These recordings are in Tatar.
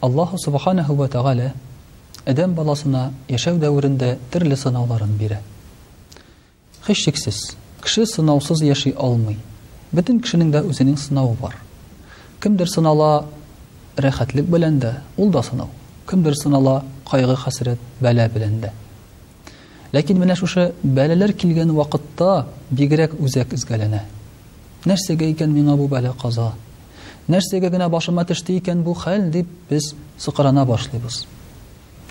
Аллаһу Субханаһу вә Тәгалә адәм баласына яшәү дәверендә төрле сынауларын бирә. Һичшиксез, кеше сынаусыз яши алмый. Бөтен кешенең дә үзенең сынавы бар. Кемдер сынала рәхәтлек белән дә, ул да сынау. Кемдер сынала кайгы-хәсрәт, бәла белән дә. Ләкин менә шушы бәләләр килгән вакытта бигрәк үзәк изгәләнә. Нәрсәгә икән миңа бу бәлә каза? Нәрсәгә генә башыма төште икән бу хәл дип без сыкрана башлыйбыз.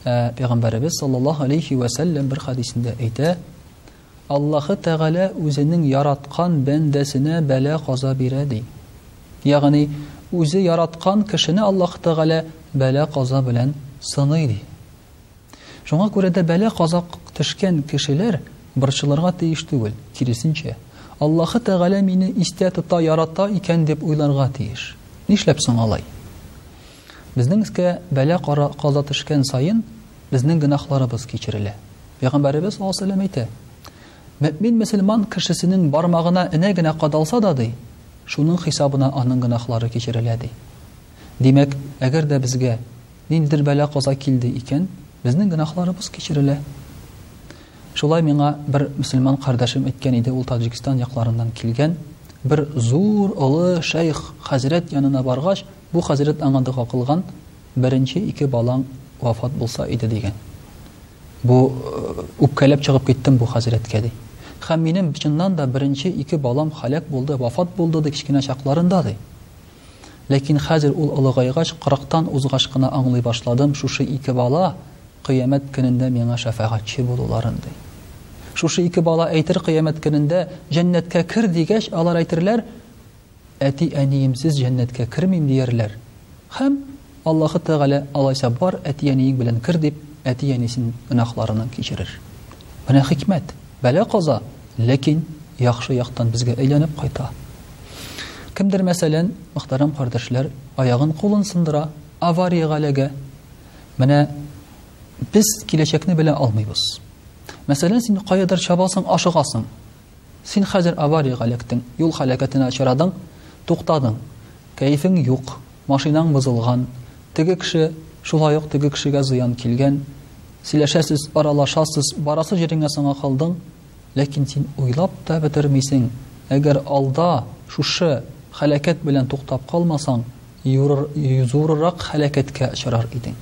Ә пәйгамбәребез саллаллаһу алейхи ва саллям бер хадисендә әйтә: Аллаһы Тәгалә үзенең яраткан бәндәсенә бәлә каза бирә ди. Ягъни үзе яраткан кешене Аллаһ Тәгалә бәлә каза белән сыный ди. Шуңа күрә дә бәла-казак төшкән кешеләр борчылырга тиеш түгел, киресенчә, Аллаһы Тәгалә мине истә тота, ярата икән дип уйларга тиеш. Нишләп соң алай? Безнең өскә бәла-каза төшкән саен, безнең гөнаһларыбыз кичерелә. Пәйгамбәребез саллаллаһу алейһи ва сәлләм әйтә, Мөэмин мөселман кешесенең бармагына энә генә кадалса да, ди, шуның хисабына аның гөнаһлары кичерелә, ди. Димәк, әгәр дә безгә Ниндидер бәла-каза килде икән, безнең гөнаһларыбыз кичерелә. Шулай миңа бер мөселман кардәшем әйткән иде, ул Таҗикстан якларыннан килгән, бер зур, олы шәйх хәзрәт янына баргач, бу хәзрәт аңа дога кылган, Беренче ике балаң вафат булса иде, дигән. Бу, үпкәләп чыгып киттем бу хәзрәткә, ди. Һәм минем, чыннан да, беренче ике балам һәлак булды, вафат булды, ди, кечкенә чакларында, ди. Ләкин хәзер ул олыгайгач, кырыктан узгач кына аңлый башладым, шушы ике бала Кыямәт көнендә миңа шәфәгатьче булуларын, ди. Шушы ике бала әйтер Кыямәт көнендә, Җәннәткә кер, дигәч, алар әйтерләр, Әти-әниемсез җәннәткә кермим, диярләр. Һәм. Аллаһы Тәгалә, Алайса бар, әти-әниең белән кер, дип, әти-әнисен гөнаһларыннан кичерер. Менә хикмәт, бәла-каза, ләкин яхшы яктан безгә әйләнеп кайта. Кемдер, мәсәлән, мөхтәрәм кардәшләр, аягын-кулын сындыра, авариягә эләгә. Менә без киләчәкне белә алмыйбыз. Мәсәлән, син каядыр чабасың, ашыгасың. Син хәзер авариягә эләктең, юл һәлакәтенә очрадың, туктадың. Кәефең юк, машинаң бозылган, теге кеше, шулай ук теге кешегә зыян килгән. Сөйләшәсез, аралашасыз, барасы җиреңә соңа калдың, ләкин син уйлап та бетермисең, әгәр алда шушы һәлакәт белән туктап калмасаң, юрыр, зурырак һәлакәткә очрар идең.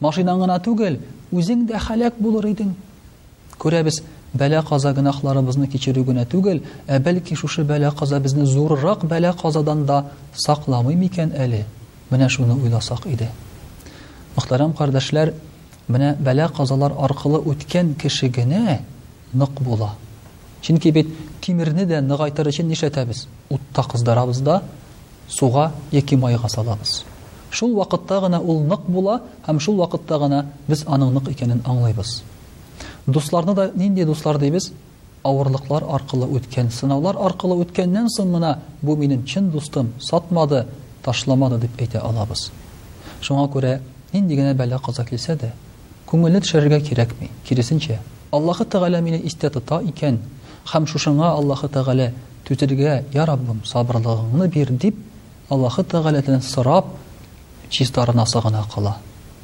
Машинаң гына түгел, үзең дә һәлак булыр идең. Күрәбез, бәла-каза гөнаһларыбызны кичерү генә түгел, ә бәлки шушы бәла-каза безне зуррак бәла-казадан да сакламый микән әле? Менә шуны уйласак иде. Мөхтәрәм кардәшләр, менә бәла-казалар аркылы үткән кеше генә нык була. Чөнки бит тимерне дә ныгайтыр өчен нишләтәбез? Утта кыздырабыз да, суга яки майга салабыз. Шул вакытта гына ул нык була һәм шул вакытта гына без аның нык икәнен аңлыйбыз. Дусларны да нинди дуслар дибез? Авырлыклар аркылы үткән, сынаулар аркылы үткәннән соң гына бу минем чын дустым, сатмады, ташламады дип әйтә алабыз. Шуңа күрә нинди генә бәла каза килсә дә, күңелне төшерергә кирәкми. Киресенчә, Аллаһы Тәгалә мине истә тота икән, һәм шушыңа Аллаһы Тәгалә түзергә, я Раббым, сабырлыгыңны бир, дип, Аллаһы Тәгаләдән сорап чистарынасы гына кала.